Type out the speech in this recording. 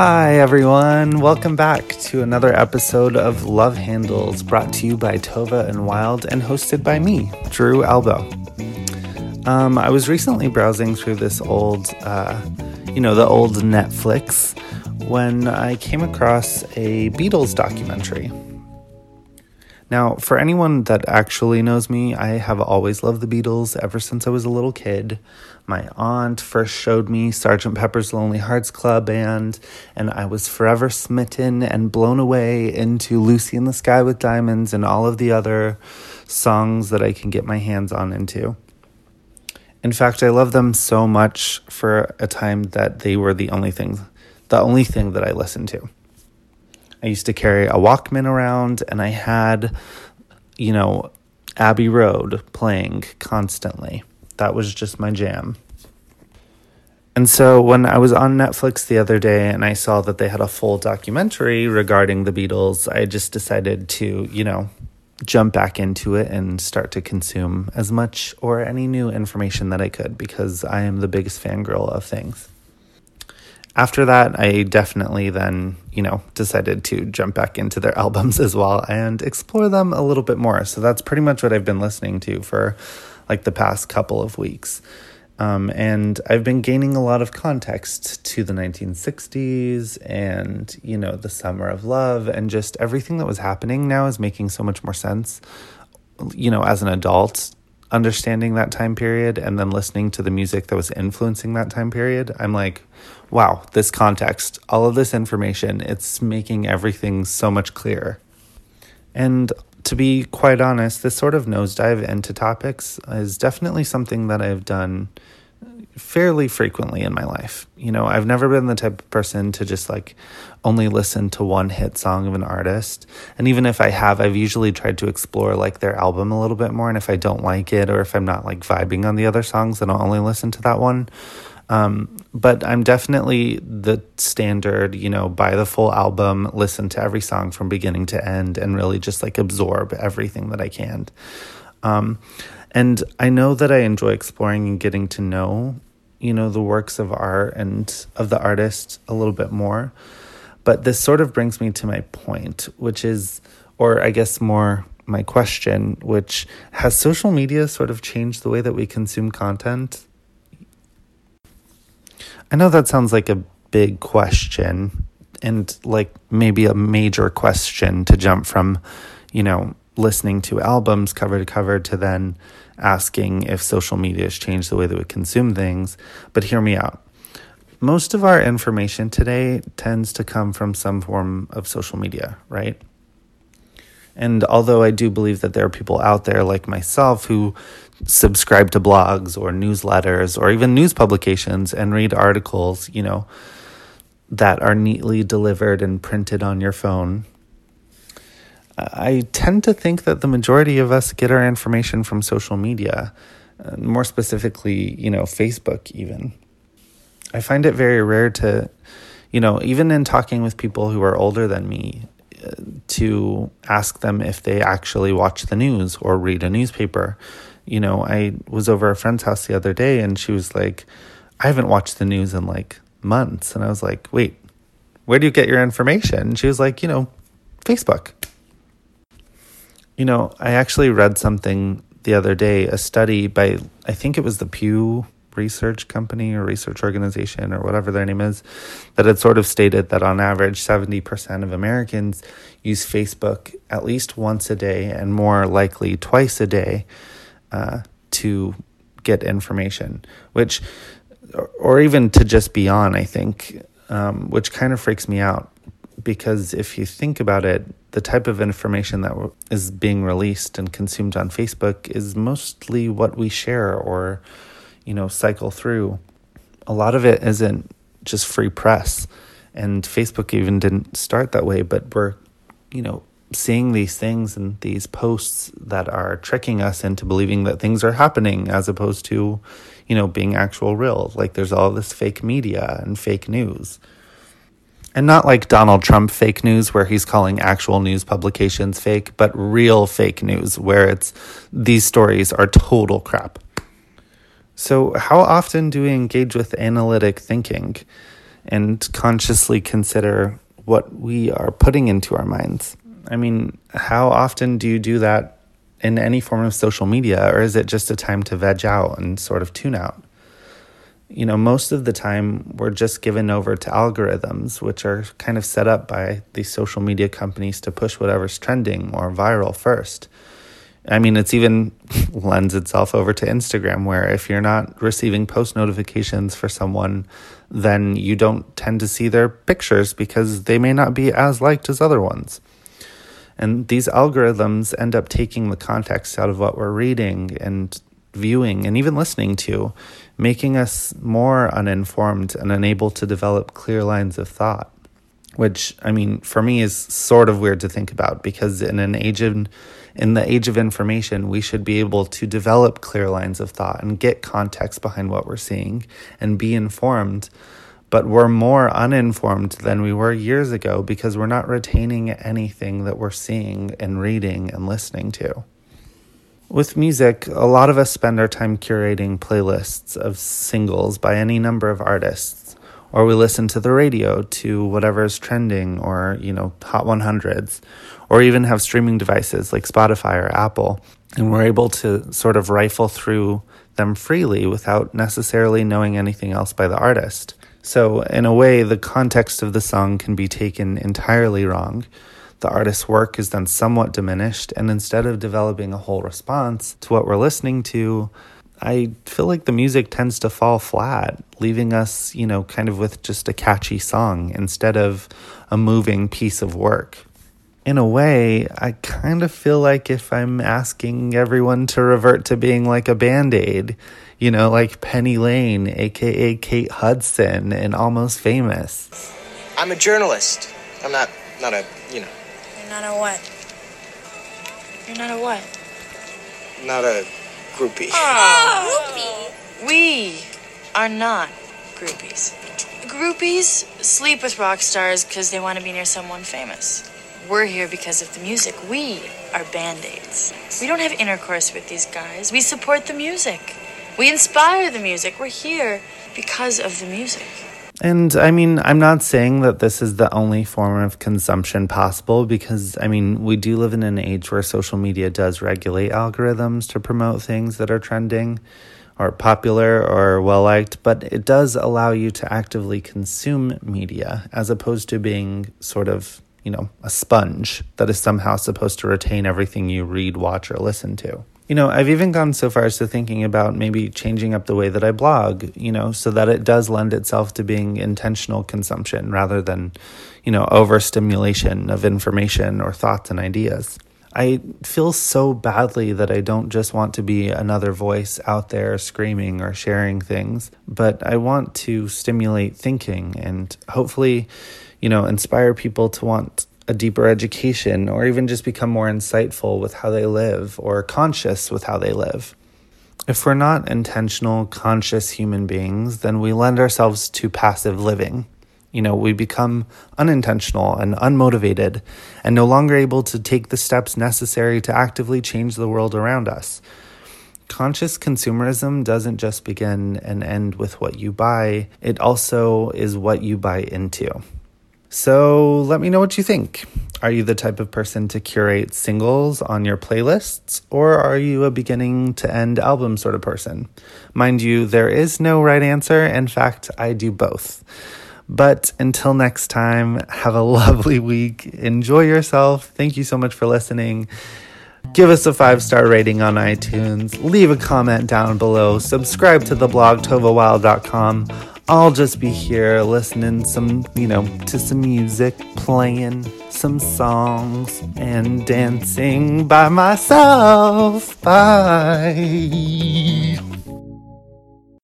Hi, everyone. Welcome back to another episode of Love Handles brought to you by Tova and Wild and hosted by me, Drew Albo. Um, I was recently browsing through this old, uh, you know, the old Netflix when I came across a Beatles documentary. Now, for anyone that actually knows me, I have always loved the Beatles ever since I was a little kid. My aunt first showed me Sgt. Pepper's Lonely Hearts Club Band, and I was forever smitten and blown away into Lucy in the Sky with Diamonds and all of the other songs that I can get my hands on into. In fact, I love them so much for a time that they were the only thing, the only thing that I listened to. I used to carry a Walkman around and I had, you know, Abbey Road playing constantly. That was just my jam. And so when I was on Netflix the other day and I saw that they had a full documentary regarding the Beatles, I just decided to, you know, jump back into it and start to consume as much or any new information that I could because I am the biggest fangirl of things after that, I definitely then, you know, decided to jump back into their albums as well and explore them a little bit more. So that's pretty much what I've been listening to for like the past couple of weeks. Um, and I've been gaining a lot of context to the 1960s and, you know, the summer of love and just everything that was happening now is making so much more sense, you know, as an adult understanding that time period and then listening to the music that was influencing that time period, I'm like, wow, this context, all of this information, it's making everything so much clearer. And to be quite honest, this sort of nosedive into topics is definitely something that I've done fairly frequently in my life. You know, I've never been the type of person to just like only listen to one hit song of an artist. And even if I have, I've usually tried to explore like their album a little bit more. And if I don't like it or if I'm not like vibing on the other songs, then I'll only listen to that one. Um, but I'm definitely the standard, you know, buy the full album, listen to every song from beginning to end, and really just like absorb everything that I can. Um, and I know that I enjoy exploring and getting to know you know, the works of art and of the artist a little bit more. But this sort of brings me to my point, which is, or I guess more my question, which has social media sort of changed the way that we consume content? I know that sounds like a big question and like maybe a major question to jump from, you know, listening to albums cover to cover to then asking if social media has changed the way that we consume things. But hear me out. Most of our information today tends to come from some form of social media, right? And although I do believe that there are people out there like myself who subscribe to blogs or newsletters or even news publications and read articles, you know, that are neatly delivered and printed on your phone I tend to think that the majority of us get our information from social media, uh, more specifically, you know, Facebook, even. I find it very rare to, you know, even in talking with people who are older than me, uh, to ask them if they actually watch the news or read a newspaper. You know, I was over a friend's house the other day and she was like, I haven't watched the news in like months. And I was like, wait, where do you get your information? And she was like, you know, Facebook. You know, I actually read something the other day, a study by, I think it was the Pew Research Company or Research Organization or whatever their name is, that had sort of stated that on average, 70% of Americans use Facebook at least once a day and more likely twice a day uh, to get information, which, or even to just be on, I think, um, which kind of freaks me out because if you think about it, the type of information that is being released and consumed on Facebook is mostly what we share or, you know, cycle through. A lot of it isn't just free press. And Facebook even didn't start that way, but we're, you know, seeing these things and these posts that are tricking us into believing that things are happening as opposed to, you know, being actual real. Like there's all this fake media and fake news. And not like Donald Trump fake news where he's calling actual news publications fake, but real fake news where it's these stories are total crap. So, how often do we engage with analytic thinking? and consciously consider what we are putting into our minds. I mean, how often do you do that in any form of social media, or is it just a time to veg out and sort of tune out? You know, most of the time we're just given over to algorithms, which are kind of set up by these social media companies to push whatever's trending or viral first. I mean, it's even lends itself over to Instagram, where if you're not receiving post notifications for someone, then you don't tend to see their pictures because they may not be as liked as other ones. And these algorithms end up taking the context out of what we're reading and viewing and even listening to, making us more uninformed and unable to develop clear lines of thought. Which, I mean, for me is sort of weird to think about because in an age of in the age of information, we should be able to develop clear lines of thought and get context behind what we're seeing and be informed. But we're more uninformed than we were years ago because we're not retaining anything that we're seeing and reading and listening to. With music, a lot of us spend our time curating playlists of singles by any number of artists, or we listen to the radio to whatever is trending or, you know, Hot 100s, or even have streaming devices like Spotify or Apple. And we're able to sort of rifle through them freely without necessarily knowing anything else by the artist. So, in a way, the context of the song can be taken entirely wrong. The artist's work is then somewhat diminished, and instead of developing a whole response to what we're listening to, I feel like the music tends to fall flat, leaving us, you know, kind of with just a catchy song instead of a moving piece of work in a way, I kind of feel like if I'm asking everyone to revert to being like a band aid, you know, like Penny Lane, aka Kate Hudson, and Almost Famous. I'm a journalist. I'm not, not a, you know. You're not a what? You're not a what? Not a groupie. Ah, oh, groupie. We are not groupies. Groupies sleep with rock stars because they want to be near someone famous. We're here because of the music. We are band aids. We don't have intercourse with these guys. We support the music. We inspire the music. We're here because of the music. And I mean, I'm not saying that this is the only form of consumption possible because, I mean, we do live in an age where social media does regulate algorithms to promote things that are trending or popular or well liked, but it does allow you to actively consume media as opposed to being sort of you know, a sponge that is somehow supposed to retain everything you read, watch, or listen to. You know, I've even gone so far as to thinking about maybe changing up the way that I blog, you know, so that it does lend itself to being intentional consumption rather than, you know, overstimulation of information or thoughts and ideas. I feel so badly that I don't just want to be another voice out there screaming or sharing things, but I want to stimulate thinking and hopefully you know, inspire people to want a deeper education or even just become more insightful with how they live or conscious with how they live. If we're not intentional, conscious human beings, then we lend ourselves to passive living. You know, we become unintentional and unmotivated and no longer able to take the steps necessary to actively change the world around us. Conscious consumerism doesn't just begin and end with what you buy, it also is what you buy into. So let me know what you think. Are you the type of person to curate singles on your playlists, or are you a beginning to end album sort of person? Mind you, there is no right answer. In fact, I do both. But until next time, have a lovely week. Enjoy yourself. Thank you so much for listening. Give us a five star rating on iTunes. Leave a comment down below. Subscribe to the blog tovawild.com. I'll just be here listening some, you know, to some music, playing some songs, and dancing by myself. Bye.